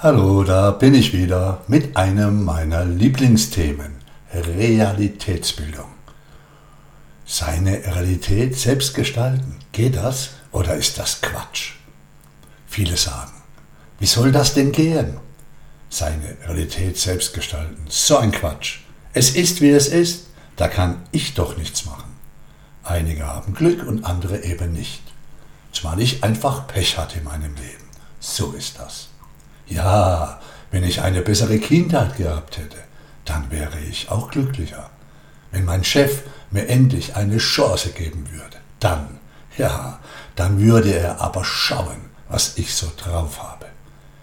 Hallo, da bin ich wieder mit einem meiner Lieblingsthemen, Realitätsbildung. Seine Realität selbst gestalten, geht das oder ist das Quatsch? Viele sagen, wie soll das denn gehen? Seine Realität selbst gestalten, so ein Quatsch. Es ist, wie es ist, da kann ich doch nichts machen. Einige haben Glück und andere eben nicht. Zumal ich einfach Pech hatte in meinem Leben. So ist das. Ja, wenn ich eine bessere Kindheit gehabt hätte, dann wäre ich auch glücklicher. Wenn mein Chef mir endlich eine Chance geben würde, dann, ja, dann würde er aber schauen, was ich so drauf habe.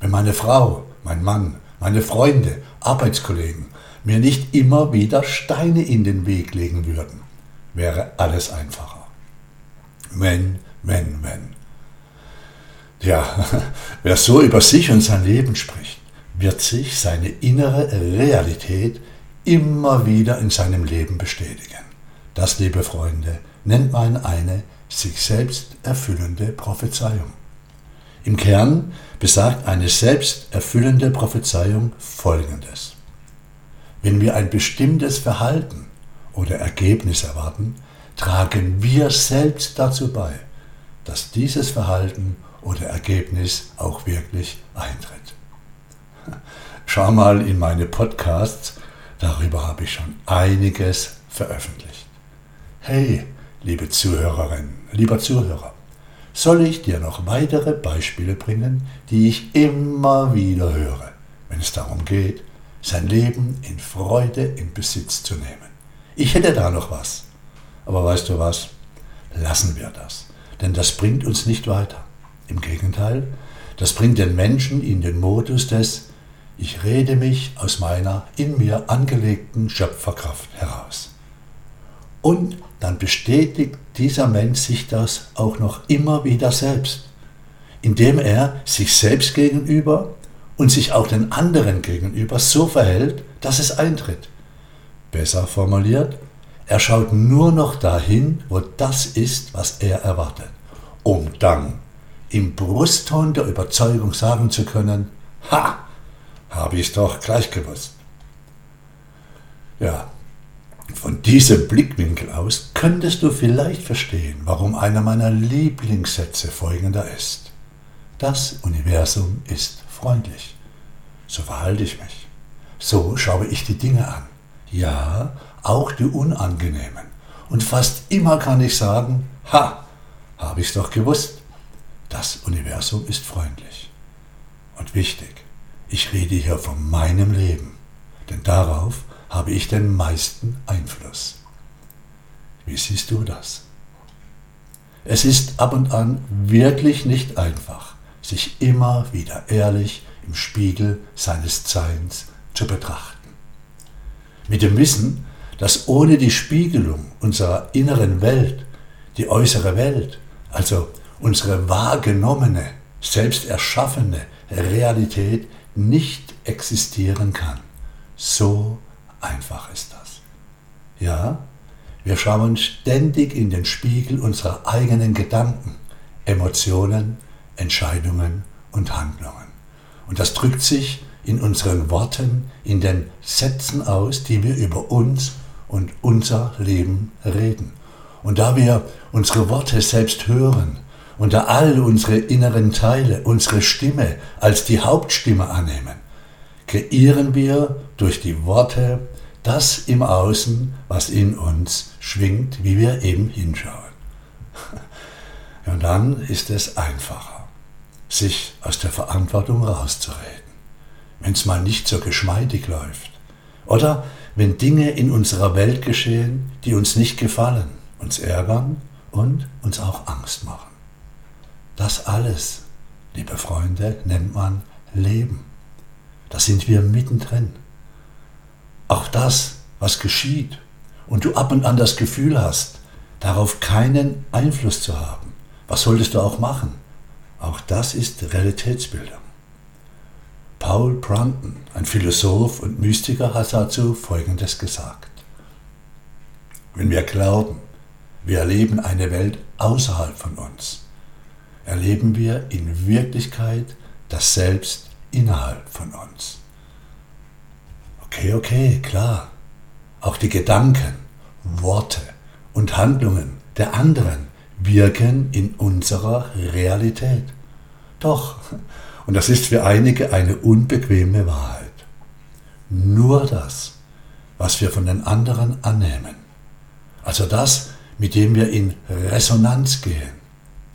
Wenn meine Frau, mein Mann, meine Freunde, Arbeitskollegen mir nicht immer wieder Steine in den Weg legen würden, wäre alles einfacher. Wenn, wenn, wenn. Ja, wer so über sich und sein Leben spricht, wird sich seine innere Realität immer wieder in seinem Leben bestätigen. Das, liebe Freunde, nennt man eine sich selbst erfüllende Prophezeiung. Im Kern besagt eine selbst erfüllende Prophezeiung Folgendes. Wenn wir ein bestimmtes Verhalten oder Ergebnis erwarten, tragen wir selbst dazu bei, dass dieses Verhalten oder Ergebnis auch wirklich eintritt. Schau mal in meine Podcasts, darüber habe ich schon einiges veröffentlicht. Hey, liebe Zuhörerin, lieber Zuhörer, soll ich dir noch weitere Beispiele bringen, die ich immer wieder höre, wenn es darum geht, sein Leben in Freude in Besitz zu nehmen. Ich hätte da noch was. Aber weißt du was? Lassen wir das. Denn das bringt uns nicht weiter. Im Gegenteil, das bringt den Menschen in den Modus des Ich rede mich aus meiner in mir angelegten Schöpferkraft heraus. Und dann bestätigt dieser Mensch sich das auch noch immer wieder selbst, indem er sich selbst gegenüber und sich auch den anderen gegenüber so verhält, dass es eintritt. Besser formuliert, er schaut nur noch dahin, wo das ist, was er erwartet, um dann im Brustton der Überzeugung sagen zu können, ha, habe ich es doch gleich gewusst. Ja, von diesem Blickwinkel aus könntest du vielleicht verstehen, warum einer meiner Lieblingssätze folgender ist. Das Universum ist freundlich. So verhalte ich mich. So schaue ich die Dinge an. Ja, auch die unangenehmen. Und fast immer kann ich sagen, ha, habe ich es doch gewusst. Das Universum ist freundlich. Und wichtig, ich rede hier von meinem Leben, denn darauf habe ich den meisten Einfluss. Wie siehst du das? Es ist ab und an wirklich nicht einfach, sich immer wieder ehrlich im Spiegel seines Seins zu betrachten. Mit dem Wissen, dass ohne die Spiegelung unserer inneren Welt die äußere Welt, also unsere wahrgenommene, selbst erschaffene Realität nicht existieren kann. So einfach ist das. Ja, wir schauen ständig in den Spiegel unserer eigenen Gedanken, Emotionen, Entscheidungen und Handlungen. Und das drückt sich in unseren Worten, in den Sätzen aus, die wir über uns und unser Leben reden. Und da wir unsere Worte selbst hören, da all unsere inneren Teile unsere Stimme als die Hauptstimme annehmen, kreieren wir durch die Worte das im Außen, was in uns schwingt, wie wir eben hinschauen. Und dann ist es einfacher, sich aus der Verantwortung rauszureden, wenn es mal nicht so geschmeidig läuft. Oder wenn Dinge in unserer Welt geschehen, die uns nicht gefallen, uns ärgern und uns auch Angst machen. Das alles, liebe Freunde, nennt man Leben. Da sind wir mittendrin. Auch das, was geschieht und du ab und an das Gefühl hast, darauf keinen Einfluss zu haben, was solltest du auch machen? Auch das ist Realitätsbildung. Paul Brunton, ein Philosoph und Mystiker, hat dazu Folgendes gesagt. Wenn wir glauben, wir erleben eine Welt außerhalb von uns, erleben wir in Wirklichkeit das Selbst innerhalb von uns. Okay, okay, klar. Auch die Gedanken, Worte und Handlungen der anderen wirken in unserer Realität. Doch, und das ist für einige eine unbequeme Wahrheit. Nur das, was wir von den anderen annehmen, also das, mit dem wir in Resonanz gehen,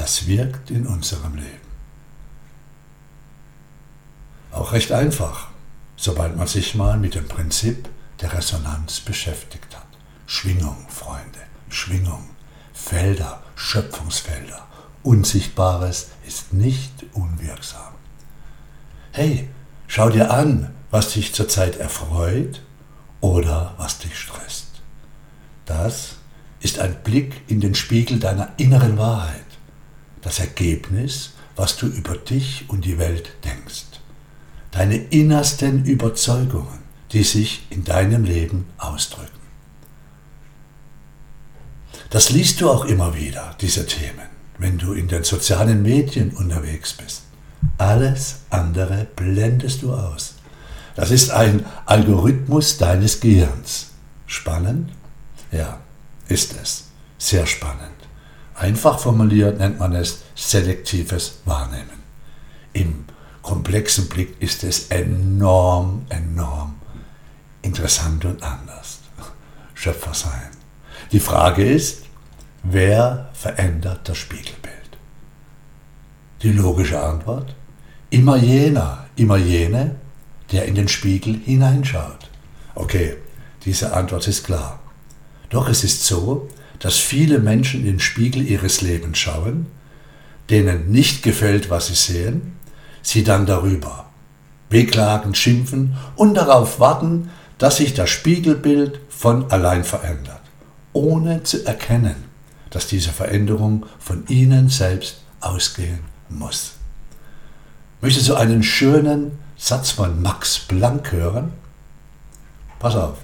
das wirkt in unserem Leben. Auch recht einfach, sobald man sich mal mit dem Prinzip der Resonanz beschäftigt hat. Schwingung, Freunde, Schwingung, Felder, Schöpfungsfelder. Unsichtbares ist nicht unwirksam. Hey, schau dir an, was dich zurzeit erfreut oder was dich stresst. Das ist ein Blick in den Spiegel deiner inneren Wahrheit, das Ergebnis, was du über dich und die Welt denkst, deine innersten Überzeugungen, die sich in deinem Leben ausdrücken. Das liest du auch immer wieder, diese Themen, wenn du in den sozialen Medien unterwegs bist. Alles andere blendest du aus. Das ist ein Algorithmus deines Gehirns. Spannend? Ja, ist es. Sehr spannend. Einfach formuliert nennt man es selektives Wahrnehmen. Im komplexen Blick ist es enorm, enorm interessant und anders. Schöpfer sein. Die Frage ist, wer verändert das Spiegelbild? Die logische Antwort, immer jener, immer jene, der in den Spiegel hineinschaut. Okay, diese Antwort ist klar. Doch es ist so, dass viele Menschen in den Spiegel ihres Lebens schauen, denen nicht gefällt, was sie sehen, sie dann darüber beklagen, schimpfen und darauf warten, dass sich das Spiegelbild von allein verändert, ohne zu erkennen, dass diese Veränderung von ihnen selbst ausgehen muss. Möchtest du einen schönen Satz von Max Planck hören? Pass auf.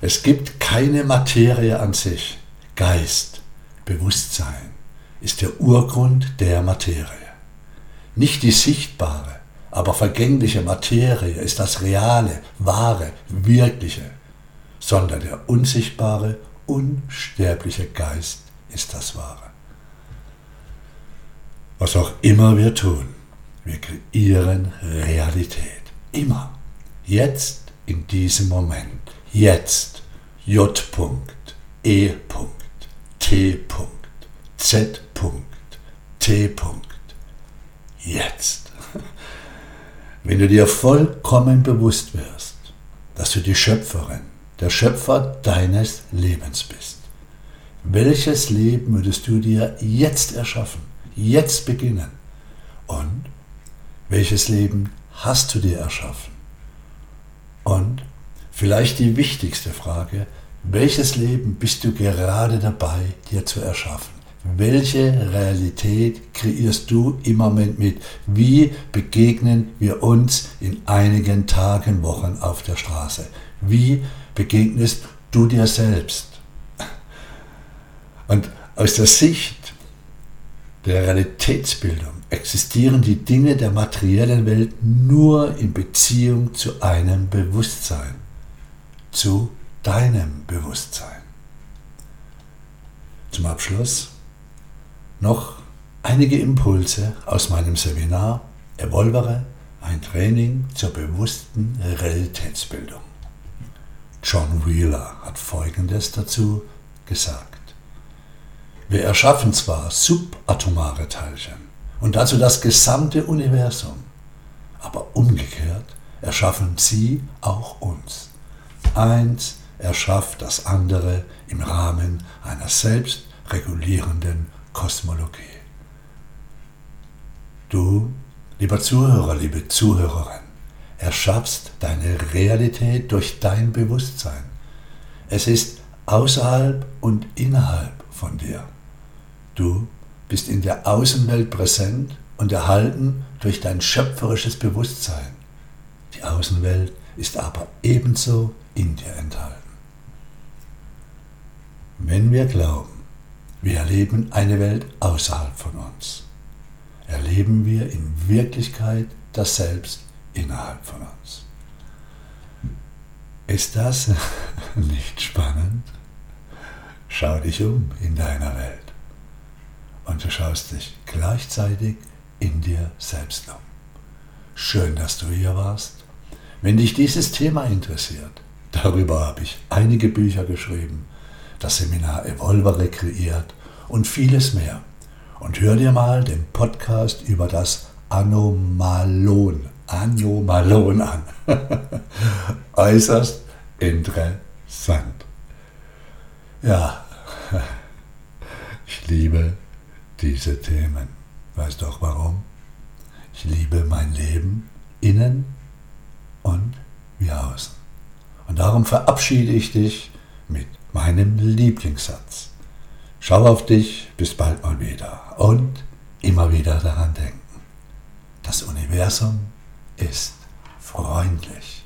Es gibt keine Materie an sich. Geist, Bewusstsein ist der Urgrund der Materie. Nicht die sichtbare, aber vergängliche Materie ist das reale, wahre, wirkliche, sondern der unsichtbare, unsterbliche Geist ist das wahre. Was auch immer wir tun, wir kreieren Realität. Immer. Jetzt, in diesem Moment. Jetzt. J. E. T. Z. T. Jetzt. Wenn du dir vollkommen bewusst wirst, dass du die Schöpferin, der Schöpfer deines Lebens bist, welches Leben würdest du dir jetzt erschaffen, jetzt beginnen? Und welches Leben hast du dir erschaffen? Vielleicht die wichtigste Frage, welches Leben bist du gerade dabei, dir zu erschaffen? Welche Realität kreierst du im Moment mit? Wie begegnen wir uns in einigen Tagen, Wochen auf der Straße? Wie begegnest du dir selbst? Und aus der Sicht der Realitätsbildung existieren die Dinge der materiellen Welt nur in Beziehung zu einem Bewusstsein, zu deinem Bewusstsein. Zum Abschluss noch einige Impulse aus meinem Seminar Evolvere, ein Training zur bewussten Realitätsbildung. John Wheeler hat Folgendes dazu gesagt. Wir erschaffen zwar subatomare Teilchen und dazu das gesamte Universum, aber umgekehrt erschaffen sie auch uns. Eins erschafft das andere im Rahmen einer selbstregulierenden Kosmologie. Du, lieber Zuhörer, liebe Zuhörerin, erschaffst deine Realität durch dein Bewusstsein. Es ist außerhalb und innerhalb von dir. Du bist in der Außenwelt präsent und erhalten durch dein schöpferisches Bewusstsein. Die Außenwelt ist aber ebenso in dir enthalten. Wenn wir glauben, wir erleben eine Welt außerhalb von uns, erleben wir in Wirklichkeit das Selbst innerhalb von uns. Ist das nicht spannend? Schau dich um in deiner Welt und du schaust dich gleichzeitig in dir selbst um. Schön, dass du hier warst. Wenn dich dieses Thema interessiert, darüber habe ich einige Bücher geschrieben, das Seminar Evolver rekreiert und vieles mehr. Und hör dir mal den Podcast über das Anomalon, Anomalon an. Äußerst interessant. Ja, ich liebe diese Themen. Weißt du auch warum? Ich liebe mein Leben innen Darum verabschiede ich dich mit meinem Lieblingssatz. Schau auf dich, bis bald mal wieder und immer wieder daran denken. Das Universum ist freundlich.